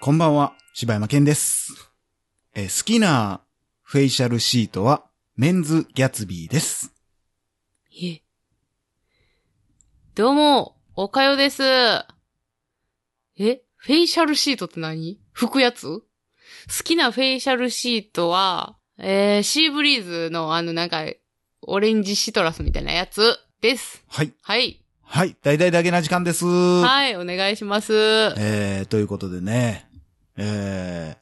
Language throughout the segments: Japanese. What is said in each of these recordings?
こんばんは、柴山健です。えー好きなフェイシャルシートは、メンズギャツビーです。え。どうも、おかよです。えフェイシャルシートって何？拭くやつ？好きなフェイシャルシートは、えー、シーブリーズのあのなんか、オレンジシトラスみたいなやつです。はい。はい。はい。大々だけな時間です。はい、お願いします。えー、ということでね、え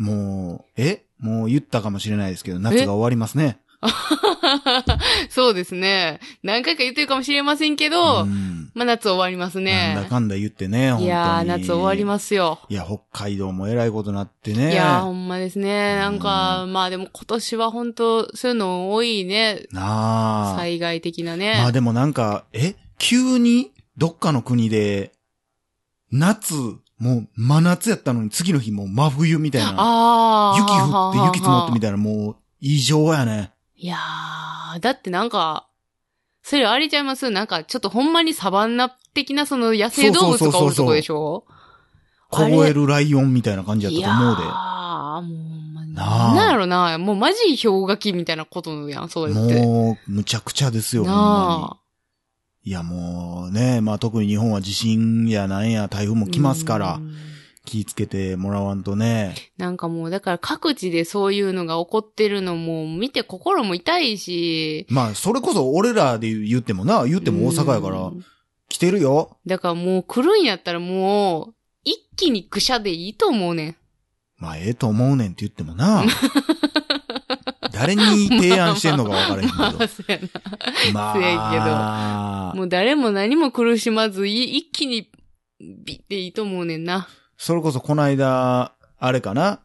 ー、もう、え？もう言ったかもしれないですけど、夏が終わりますね。そうですね。何回か言ってるかもしれませんけど、うんまあ夏終わりますね。なんだかんだ言ってね、本当に。いやー、夏終わりますよ。いや、北海道もえらいことなってね。いやー、ほんまですね。なんか、まあでも今年は本当そういうの多いね。なあ。災害的なね。まあでもなんか、え？急にどっかの国で、夏、もう真夏やったのに次の日もう真冬みたいな。ああ。雪降って雪積もってみたたいな、もう異常やね。いやー、だってなんか、それあれちゃいます？なんかちょっとほんまにサバンナ的なその野生動物とかおるとこでしょ？凍えるライオンみたいな感じやったと思うで。いやー、もう。なあなんやろな。もうマジ氷河期みたいなことやん、そうやって。もう、むちゃくちゃですよ、ほんま。いや、もうね、まあ特に日本は地震やなんや台風も来ますからう、ん気ぃつけてもらわんとね。なんかもう、だから各地でそういうのが起こってるのも見て心も痛いし。まあ、それこそ俺らで言ってもな、言っても大阪やからう、ん来てるよ。だからもう来るんやったらもう、一気にくしゃでいいと思うねん。まあ、ええと思うねんって言ってもな。誰に提案してんのか分からへんけ まあ、ど。そうやな。ませやあ、もう誰も何も苦しまず、い一気に、ビッていいと思うねんな。それこそこの間、あれかな？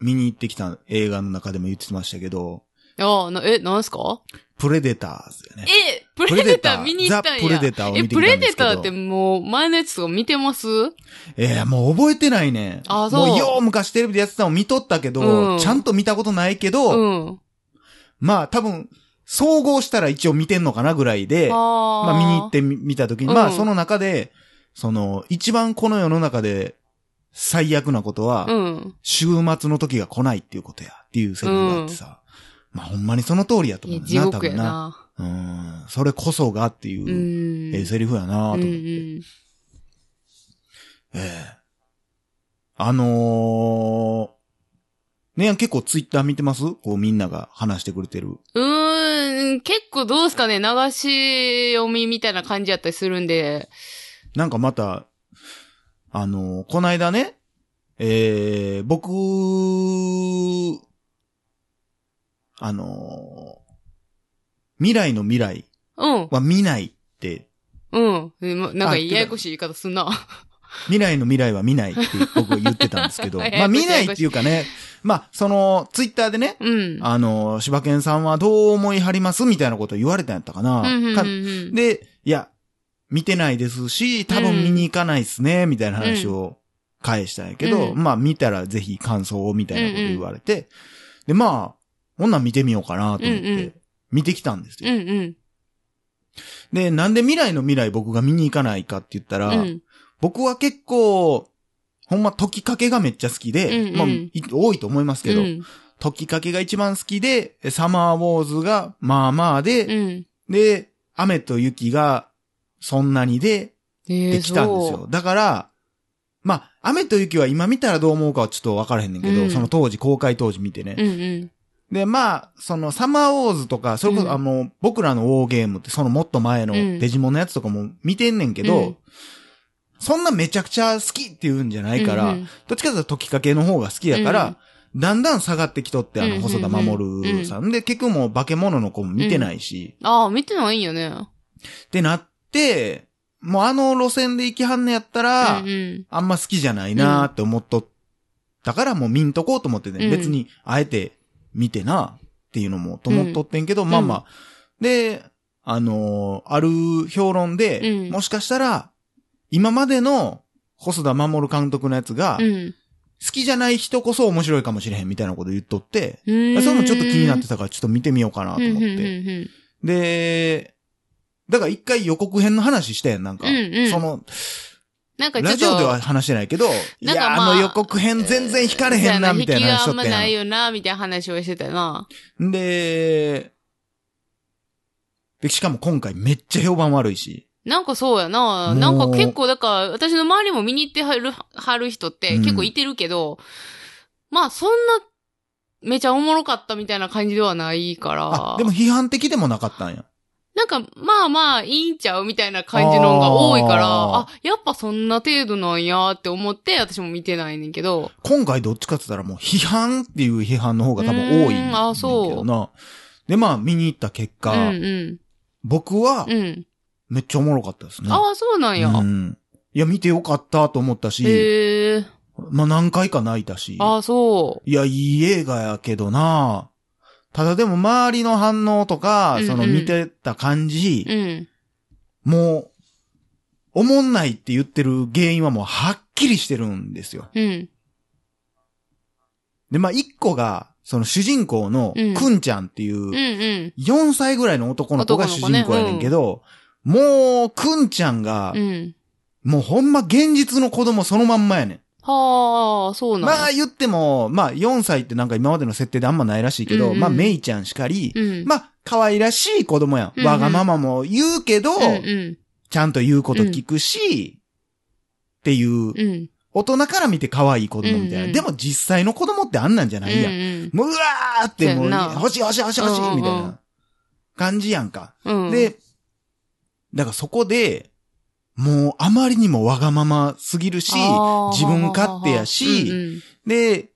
見に行ってきた映画の中でも言ってましたけど、ああ、な、え、なんすか？プレデターズやね。え、プレデター見に行ったんや。ザ・プレデターをえ、見てプきたんですけど。レデターってもう前のやつとか見てます？えー、もう覚えてないねん。あそうもうよう昔テレビでやってたの見とったけど、うんちゃんと見たことないけど、うん。まあ多分、総合したら一応見てんのかなぐらいで、あまあ見に行ってみ見たときに、うんまあその中で、その、一番この世の中で最悪なことは、うん。週末の時が来ないっていうことや、っていうセリフがあってさ、まあほんまにその通りやと思うな。多分な。うん。それこそがっていうう、ん。ええセリフやなと思って。ええあのー、ね結構ツイッター見てます？こうみんなが話してくれてる。うーん、結構どうすかね、流し読みみたいな感じやったりするんで。なんかまた、あのーこないだね、えー、僕、あのー未来の未来うん、は見ないって、うん。なんかあややこしい言い方すんな。未来の未来は見ないって僕言ってたんですけど、はいまあ見ないっていうかね、まあその、ツイッターでね、うん。あの、柴犬さんはどう思いはりますみたいなこと言われたんやったかな。うんうんうんかうん。で、いや、見てないですし、多分見に行かないっすね、みたいな話を返したんやけど、うん。まあ見たらぜひ感想をみたいなこと言われて、で、まあ、こんなん見てみようかなと思って、うんうん見てきたんですよ。うんうん。で、なんで未来の未来僕が見に行かないかって言ったら、うん。僕は結構、ほんま解きかけがめっちゃ好きで、うんうんまあ、い多いと思いますけど、うん。解きかけが一番好きで、サマーウォーズがまあまあで、うん。で、雨と雪がそんなにで、えできたんですよ。だから、まあ、雨と雪は今見たらどう思うかはちょっとわからへんねんけど、うんその当時、公開当時見てね。うんうん。で、まあ、そのサマーウォーズとか、それこそ、うん。あの、僕らのウォーゲームってそのもっと前のうん。デジモンのやつとかも見てんねんけど、うん。そんなめちゃくちゃ好きっていうんじゃないから、うんうんどっちかというと解きかけの方が好きやから、だんだん下がってきとって、あの、うんうんうん細田守さん。で、結局もう化け物の子も見てないし、ああ、見てないんやね。ってなって、もうあの路線で行きはんねやったら、うんうん。あんま好きじゃないなーって思っとったから、もう見んとこうと思ってね、うん。別に、あえて見てなっていうのもと思っとってんけど、んまあまあ。で、あのーある評論で、うんもしかしたら、今までの細田守監督のやつが、うん。好きじゃない人こそ面白いかもしれへんみたいなこと言っとって、それもちょっと気になってたからちょっと見てみようかなと思って。で、だから一回予告編の話したやん、なんか。うんうんその、なんかちょっと。ラジオでは話してないけど、いや、なんかまああの予告編全然惹かれへんな、みたいな話しとった引きがあんまないやよな、みたいな話をしてたよな。ん。で、で、しかも今回めっちゃ評判悪いし。なんかそうやな。なんか結構、だから、私の周りも見に行ってはる、はる人ってうん結構いてるけど、まあそんな、めちゃおもろかったみたいな感じではないから。あ、でも批判的でもなかったんや。なんか、まあまあ、いいんちゃうみたいな感じのが多いから、ああやっぱそんな程度なんやって思って、私も見てないねんけど。今回どっちかって言ったらもう批判っていう批判の方が多分多いんあそうどな。で、まあ見に行った結う果、ん僕はうん。うん。めっちゃおもろかったですね。ああ、そうなんや。うん。いや、見てよかったと思ったし、へえ。まあ何回か泣いたし。ああ、そいや、いい映画やけどなただでも周りの反応とか、うんうんその見てた感じう。、うん。もう、おもんないって言ってる原因はもうはっきりしてるんですよ。うん。で、まあ一個が、その主人公のうんくんちゃんっていう、うんうん。4歳ぐらいの男の子が主人公やねんけど、もう、くんちゃんがう、ん。もうほんま現実の子供そのまんまやねん。はあ、そうなんや。まあ言っても、まあ4歳ってなんか今までの設定であんまないらしいけど、うんうんまあメイちゃんしかり、うん。まあ可愛らしい子供やん。うんうんわがままも言うけど、うんうん。ちゃんと言うこと聞くし、っていう、うん。大人から見て可愛い子供みたいな。うんうんでも実際の子供ってあんなんじゃないやん。うんもううわーってもう、欲しい欲しい欲しい欲しいうんうんうんみたいな感じやんか。うん。で、だからそこで、もうあまりにもわがまますぎるし、自分勝手やしうんうん。で、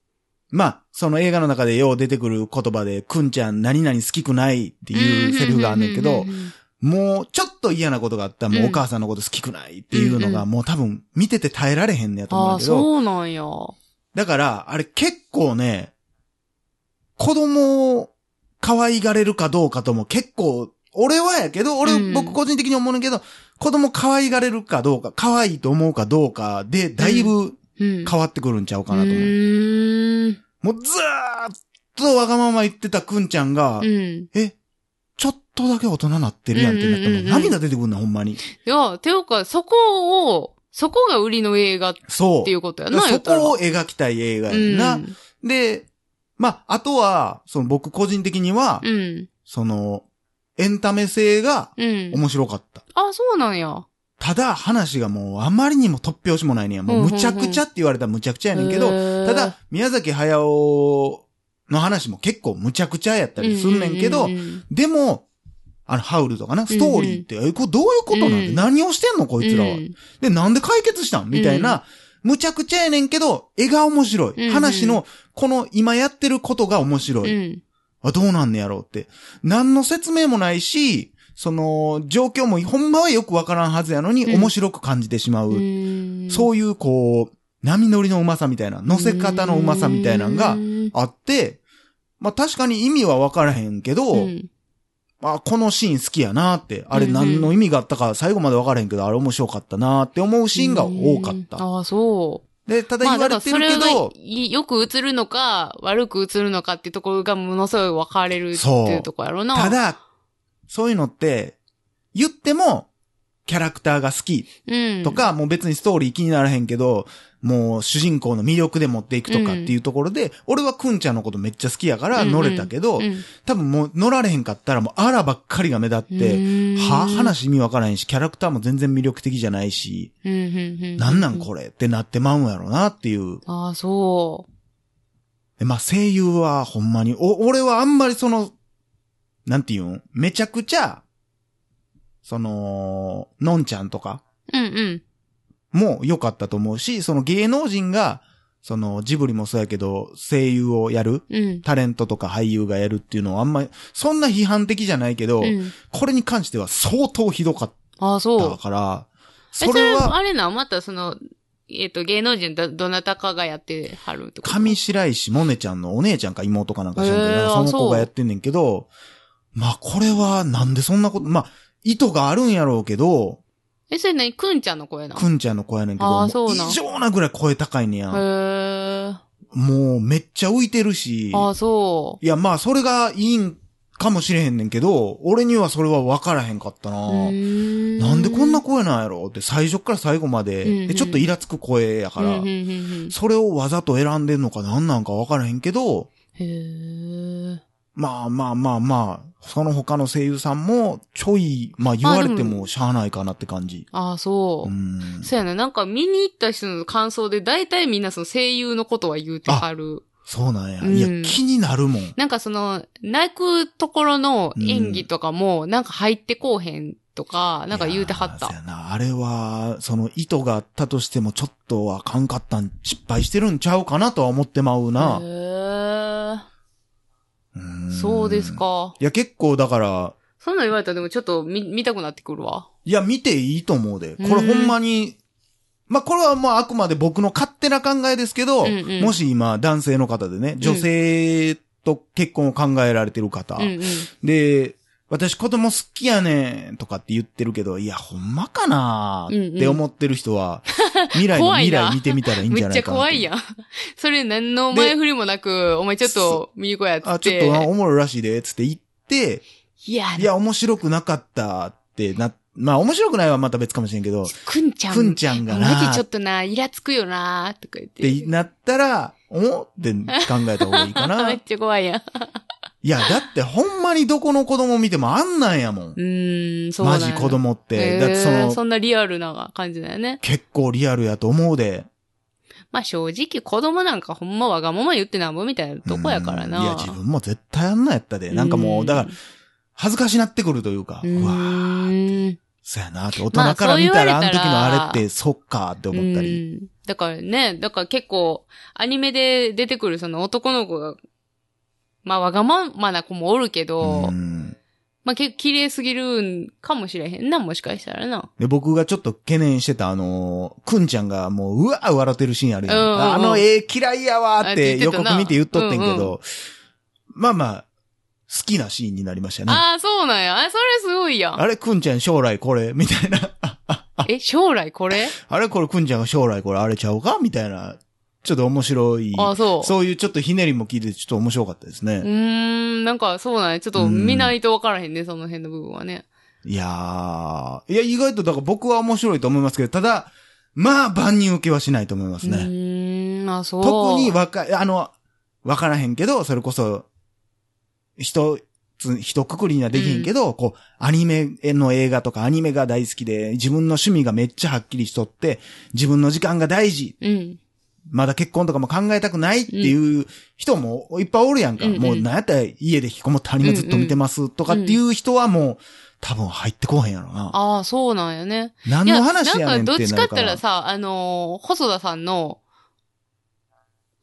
まあ、その映画の中でよう出てくる言葉で、くんちゃん何々好きくないっていうセリフがあんねんけどう、んもうちょっと嫌なことがあったらもうお母さんのこと好きくないっていうのがうんもう多分見てて耐えられへんねやと思うけど、そうなんや。だから、あれ結構ね、子供を可愛がれるかどうかとも結構、俺はやけど、俺、うん僕個人的に思うねんけど、子供可愛がれるかどうか、可愛いと思うかどうかで、だいぶうん。変わってくるんちゃうかなと思う。うーん。もうずーっとわがまま言ってたくんちゃんが、うん。え、ちょっとだけ大人なってるやんってなったらもう涙出てくんな、ほんまに。いや、ていうか、そこを、そこが売りの映画っそう。ていうことやな、言そったら。こを描きたい映画やんな。うん。で、まあ、あとは、その僕個人的には、うん。その、エンタメ性がうん。面白かった。あ、そうなんや。ただ、話がもうあまりにも突拍子もないねや。もうむちゃくちゃって言われたらむちゃくちゃやねんけど、ただ、宮崎駿の話も結構むちゃくちゃやったりすんねんけど、うんうんでも、あの、ハウルとかな、ストーリーって、え、これどういうことなん？で、うん何をしてんの？こいつらは。うんで、なんで解決したん？みたいな、むちゃくちゃやねんけど、絵が面白い。うんうん話の、この今やってることが面白い。うん。あ、どうなんねやろうって。何の説明もないし、その、状況もほんまはよくわからんはずやのに、うん面白く感じてしまう。うんそういう、こう、波乗りのうまさみたいな、乗せ方のうまさみたいなのがうんあって、まあ確かに意味はわからへんけど、うんあ、このシーン好きやなって、あれ何の意味があったか最後までわからへんけど、あれ面白かったなって思うシーンが多かった。ああ、そう。で、ただまあ、言われてるけどそれが、いよく映るのか、悪く映るのかっていうところがものすごい分かれるっていうところやろな。た、だ、そういうのって、言っても、キャラクターが好きうん。と、か、もう別にストーリー気にならへんけど、もう主人公の魅力で持っていくとかっていうところで、俺はくんちゃんのことめっちゃ好きやから乗れたけど、うん。多分もう乗られへんかったらもうあらばっかりが目立って、うん。は話意味わからへんし、キャラクターも全然魅力的じゃないし、うんうんうんなんなんこれってなってまうんやろなっていう。ああ、そでまあ声優はほんまに、お、俺はあんまりその、なんていうん？めちゃくちゃ、その、のんちゃんとかう。うんうん。も良かったと思うし、その芸能人が、そのジブリもそうやけど、声優をやる、うん。タレントとか俳優がやるっていうのはあんまり、そんな批判的じゃないけど、うん。これに関しては相当ひどかっああ、そうた。から、えそれそれは、あれな、またその、えっ、と、芸能人ど、どなたかがやってはると？上白石萌音ちゃんのお姉ちゃんか妹かなんか知らその子がやってんねんけど、まあこれはなんでそんなこと、まあ意図があるんやろうけど、え、それ何？くんちゃんの声なのくんちゃんの子やねんけど、あーもうそうなん異常なぐらい声高いねや。へえ。もうめっちゃ浮いてるし、ああ、そう。いやまあそれがいいんかもしれへんねんけど、俺にはそれは分からへんかったな。ななんでこんな声なんやろって最初から最後まで、うんうんでちょっとイラつく声やから、うんうんうんうんそれをわざと選んでんのかなんなんか分からへんけど、へえ。まあまあまあまあ、その他の声優さんもちょい、まあ言われてもしゃあないかなって感じ。ああ、そうう。ん。そうやな。なんか見に行った人の感想で大体みんなその声優のことは言うてはる。そうなんや。うんいや、気になるもん。なんかその、泣くところの演技とかも、なんか入ってこうへんとか、なんか言うてはった。そうやな。あれは、その意図があったとしても、ちょっとあかんかったん、失敗してるんちゃうかなとは思ってまうな。へうんえ。そうです。か。いや、結構だから、そんなん言われたらでもちょっと見、見たくなってくるわ。いや、見ていいと思うで。これほんまに、まあ、これはまあ、あくまで僕の勝手な考えですけど、うんうんもし今、男性の方でね、女性と結婚を考えられてる方、うんうん。で、私子供好きやねんとかって言ってるけど、いや、ほんまかなーって思ってる人は、未来の未来見てみたらいいんめっちゃじゃないかなと。怖いやん。それ何の前振りもなく、お前ちょっと見に来いやっつって。あ、ちょっとあおもろいらしいで、つって言って、いや、いや、面白くなかったってな、まあ面白くないはまた別かもしれんけど、っくんちゃん。くんちゃんがなマジちょっとな、イラつくよな、とか言って。てなったら、おって考えた方がいいかめな。っいちゃ怖いやん。や、だってほんまにどこの子供見てもあんなんやもんう。ーん、そうマジ子供って。だってその、そんなリアルな感じだよね。結構リアルやと思うで。まあ正直子供なんかほんまわがまま言ってなんぼみたいなとこやからな。うんいや、自分も絶対あんなんやったで。なんかもう、だから、恥ずかしなってくるというか、ううわーん。そうやなって、大人から見たら、あの時のあれって、そっかって思ったり。うんだからね、だから結構、アニメで出てくるその男の子が、まあわがままな子もおるけど、うんまあ結構綺麗すぎるんかもしれへんな、もしかしたらな。で、僕がちょっと懸念してた、あのー、くんちゃんがもう、うわー笑ってるシーンあるやん。うんうんうんあの絵嫌いやわーっあて予告見て言っとってんけうんど、まあまあ、好きなシーンになりましたね。ああ、そうなんや。あ、それすごいやん。あれ、くんちゃん将来これみたいな。え、将来これ？あれ、これくんちゃんが将来これあれちゃうか？みたいな。ちょっと面白い。あそう。そういうちょっとひねりも聞いてちょっと面白かったですうね。ーん、なんかそうなんや。ちょっと見ないとわからへんね、その辺の部分はね。いやー、いや、意外とだから僕は面白いと思いますけど、ただ、まあ、万人受けはしないと思いますうね。ーん、あ、そう。特にわか、あの、わからへんけど、それこそ、人、つ一括りにはできへんけど、こう、アニメの映画とかアニメが大好きで、自分の趣味がめっちゃはっきりしとって、自分の時間が大事、うん。まだ結婚とかも考えたくないっていう人もいっぱいおるやんか。うんうんもうなんやったら家で引きこもってアニメずっと見てますとかっていう人はもう、多分入ってこうへんやろな。ああ、そうなんやね。何の話やねんなんかどっちかってなるから。って言ったらさ、あのー細田さんの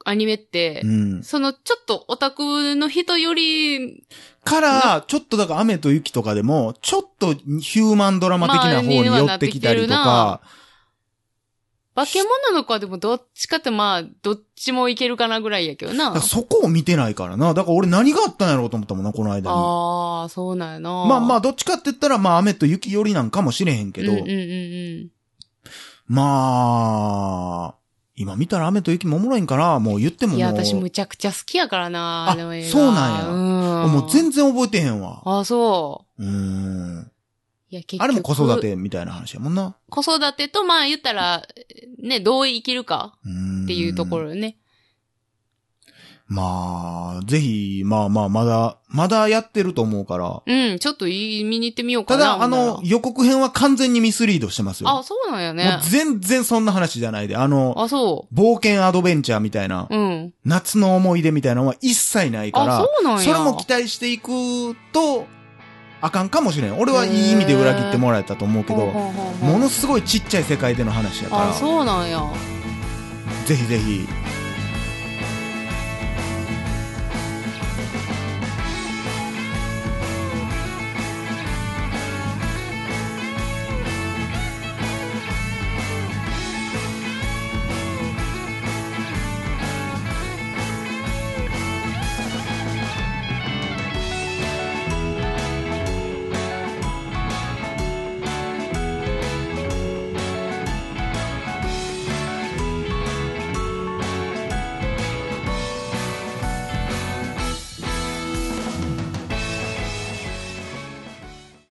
アニメって、うん。そのちょっとオタクの人より、から、ちょっとだから雨と雪とかでも、ちょっとヒューマンドラマ的な方に寄ってきたりとか、化け物の子はでもどっちかってまあ、どっちもいけるかなぐらいやけどな。そこを見てないからな。だから俺何があったんやろうと思ったもんな、この間に。ああ、そうなんやな。まあまあ、どっちかって言ったら、まあ雨と雪寄りなんかもしれへんけど、うんうんうんうん。まあ、今見たら雨と雪もおもろいんかなもう言ってももう。いや、私むちゃくちゃ好きやからな、あの映画そうなんやうん。もう全然覚えてへんわ。あ、そう。うーん。いや、結局。あれも子育。てみたいな話やもんな。子育てと、まあ言ったら、ね、どう生きるかっていうところよね。まあ、ぜひ、まあまあ、まだ、まだやってると思うから。うん、ちょっといい見に行ってみようかな。ただ、あの、予告編は完全にミスリードしてますよ。あ、そうなんやもねう。全然そんな話じゃないで。あの、あ、そ冒険アドベンチャーみたいな、う。うん。夏の思い出みたいなのは一切ないかあ、ら、そうなんや。それも期待していくと、あかんかもしれん。俺はいい意味で裏切ってもらえたと思うけど、ものすごいちっちゃい世界での話やかあ、ら、そうなんや。ぜひぜひ